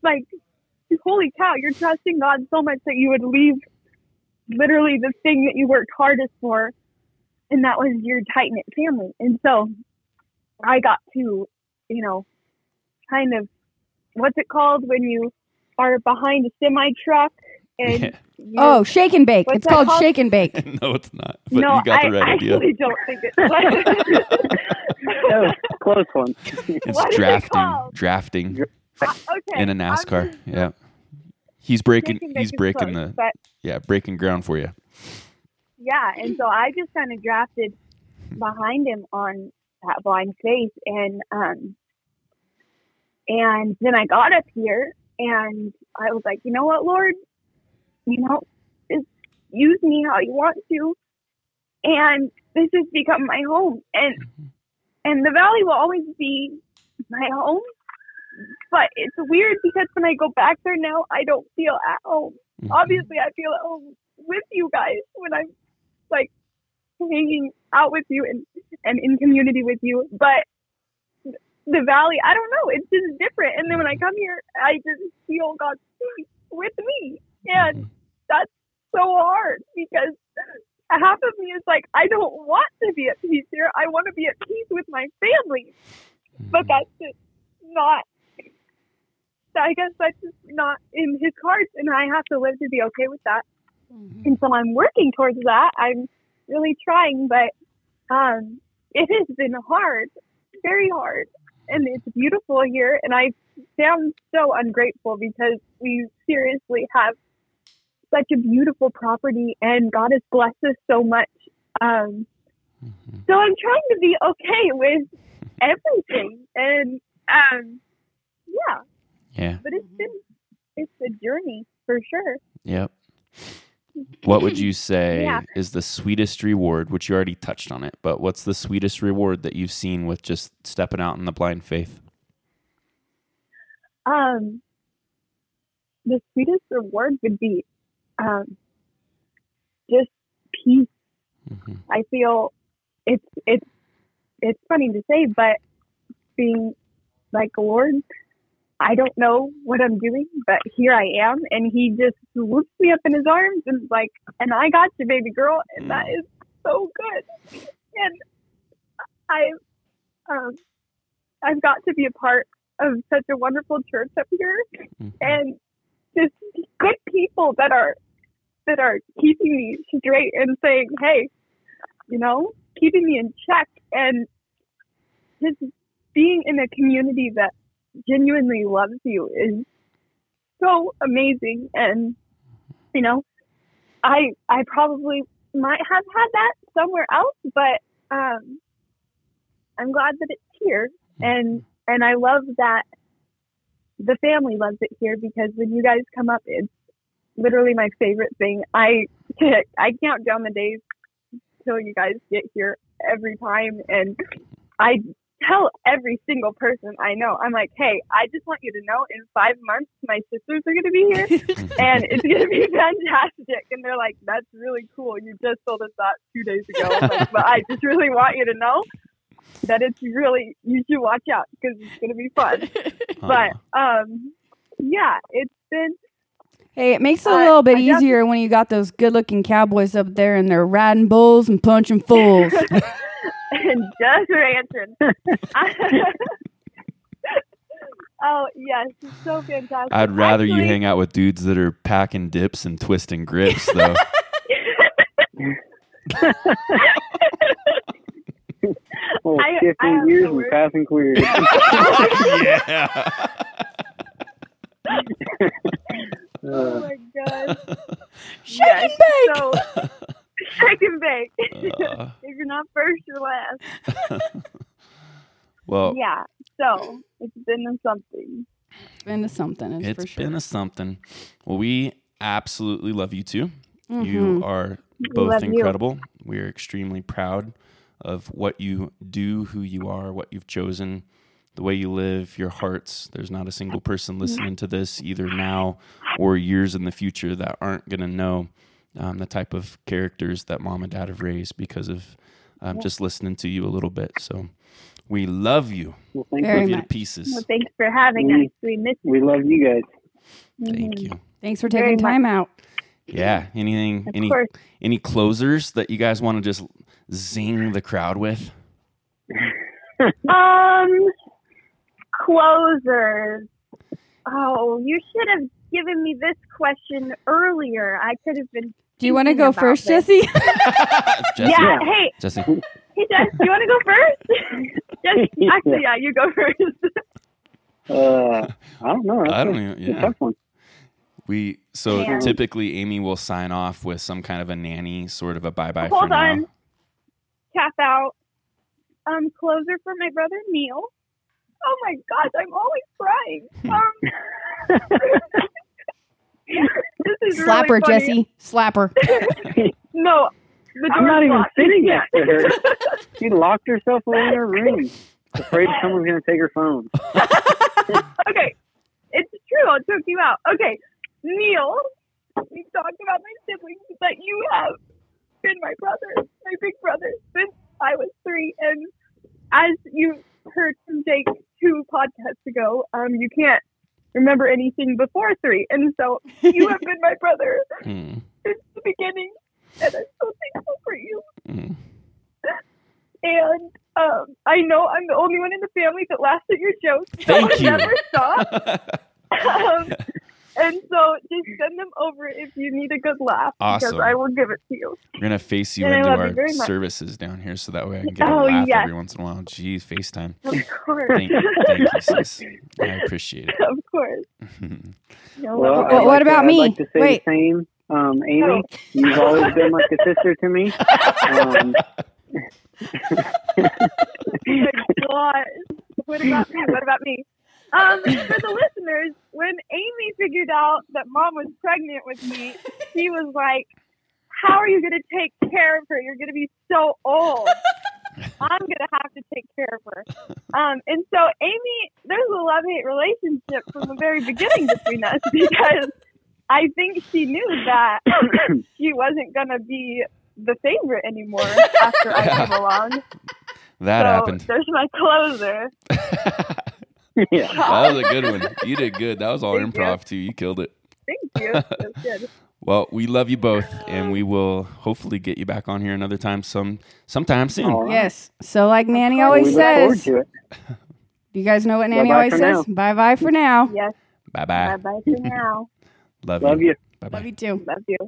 Like, holy cow, you're trusting God so much that you would leave literally the thing that you worked hardest for, and that was your tight knit family. And so I got to, you know, kind of, what's it called when you are behind a semi truck and Yeah. you- Oh, shake and bake. It's called called? shake and bake. no, it's not. But no, you got the I right idea. actually don't think it's that close one. It's what is it drafting, called? drafting okay. in a I'm NASCAR. just Yeah, he's breaking. He's breaking close, the But yeah breaking ground for you. yeah, and so I just kind of drafted behind him on that blind faith, and um, and then I got up here, and I was like, you know what, Lord, you know, just use me how you want to, and this has become my home, and and the valley will always be my home. But it's weird because when I go back there now, I don't feel at home. Mhm. Obviously, I feel at home with you guys when I'm like hanging out with you and and in community with you. But the valley, I don't know, it's just different. And then when I come here, I just feel God's peace with me, and Mhm. that's so hard because half of me is like, I don't want to be at peace here. I want to be at peace with my family, but that's just not. I guess that's just not in His cards, and I have to live to be okay with that. And so I'm working towards that. I'm really trying, but um, it has been hard, very hard, and it's beautiful here. And I sound so ungrateful because we seriously have such a beautiful property, and God has blessed us so much. Um, Mhm. so I'm trying to be okay with everything, and um, yeah, Yeah. but it's been it's a journey for sure. Yep. What would you say Yeah. is the sweetest reward, which you already touched on it, but what's the sweetest reward that you've seen with just stepping out in the blind faith? Um, the sweetest reward would be um, just peace. Mhm. I feel it's it's it's funny to say, but being like Lord, I don't know what I'm doing, but here I am, and He just lifts me up in His arms and like, and I got you, baby girl, and that is so good. And I, um, I've got to be a part of such a wonderful church up here, Mhm. and just good people that are that are keeping me straight and saying, "Hey, you know, keeping me in check," and just being in a community that genuinely loves you is so amazing. And you know, I I probably might have had that somewhere else, but um, I'm glad that it's here, and and I love that the family loves it here because when you guys come up, it's literally my favorite thing. I I count down the days till you guys get here every time, and I tell every single person I know. I'm like, hey, I just want you to know, in five months, my sisters are going to be here, and it's going to be fantastic. And they're like, that's really cool. You just told us that two days ago. I'm like, but I just really want you to know that it's really you should watch out because it's going to be fun. But um, yeah, it's been Hey, it makes it a Uh, little bit easier when you got those good-looking cowboys up there and they're riding bulls and punching fools. And just ranching. oh yes, it's so fantastic. I'd rather you hang out with dudes that are packing dips and twisting grips, though. Oh, I- I shifting have gears no and passing clear. yeah. oh my god. Shake Yes, and bake. So shake and bake. Uh. if you're not first, you're last. Well, Yeah. So it's been a something. It's been to something, it's, it's for sure. It's been a something. Well, we absolutely love you too. Mhm. You are both love you. incredible. We are extremely proud of what you do, who you are, what you've chosen, the way you live, your hearts. There's not a single person listening to this, either now or years in the future, that aren't going to know um, the type of characters that mom and dad have raised because of um, just listening to you a little bit. So we love you. well, thank Very love you. you to pieces. Well, thanks for having Mm. us. We miss We love you guys. Thank Mhm. you. Thanks for Very taking much. time out. Yeah. Anything? Of any course. any closers that you guys want to just zing the crowd with? Um, closers. Oh, you should have given me this question earlier. I could have been. Do you want to go first. Jesse? Jesse, Yeah. Yeah. Hey, Jesse. Hey, Jess, do you want to go first? Jess, actually, yeah, you go first. Uh, I don't know. That's I don't a- even. Yeah. tough one. We so Yeah. typically Amie will sign off with some kind of a nanny, sort of a bye bye for Hold now. on. Tap out. Um, closer for my brother Neal. Oh my gosh, I'm always crying. Um, this is Slap really. Jesse. Slapper. No, the I'm not even locked. sitting next to her. She locked herself away in her room, afraid someone's going to take her phone. okay, it's true. I'll choke you out. Okay, Neal, we talked about my siblings, but you have been my brother, my big brother, since I was three. And as you heard from Jake two podcasts ago, um, you can't remember anything before three, and so you have been my brother Mm, since the beginning, and I'm so thankful for you. mm. And um, I know I'm the only one in the family that laughs at your jokes. Thank that you. Never stop. um, and so just send them over if you need a good laugh Awesome. because I will give it to you. We're gonna face you And I into love you our services down here, so that way I can get a Oh, laugh yes. every once in a while. Jeez, FaceTime. Of course. Thank, thank you, sis. I appreciate it. of course. it. No, Well, love I'd what like about to, me? like to say Wait. Um, Amie, you've always been like a sister to me. Um, gosh. What about me? What about me? Um, for the listeners, when Amie figured out that mom was pregnant with me, she was like, How are you going to take care of her? You're going to be so old. I'm going to have to take care of her. Um, and so, Amie, there's a love hate relationship from the very beginning between us because I think she knew that she wasn't going to be the favorite anymore after I came along. That so happened. There's my closer. yeah. that was a good one. You did good. That was all Thank you. improv too. You killed it. Thank you. That's good. Well, we love you both, and we will hopefully get you back on here another time, some sometime soon. All right. Yes. So, like Nanny course. We always says, do you guys know what Nanny Bye-bye always says? Bye bye for now. Yes. Bye Bye bye. bye for now. Love, Love you. you. Bye bye. Love you too. Love you.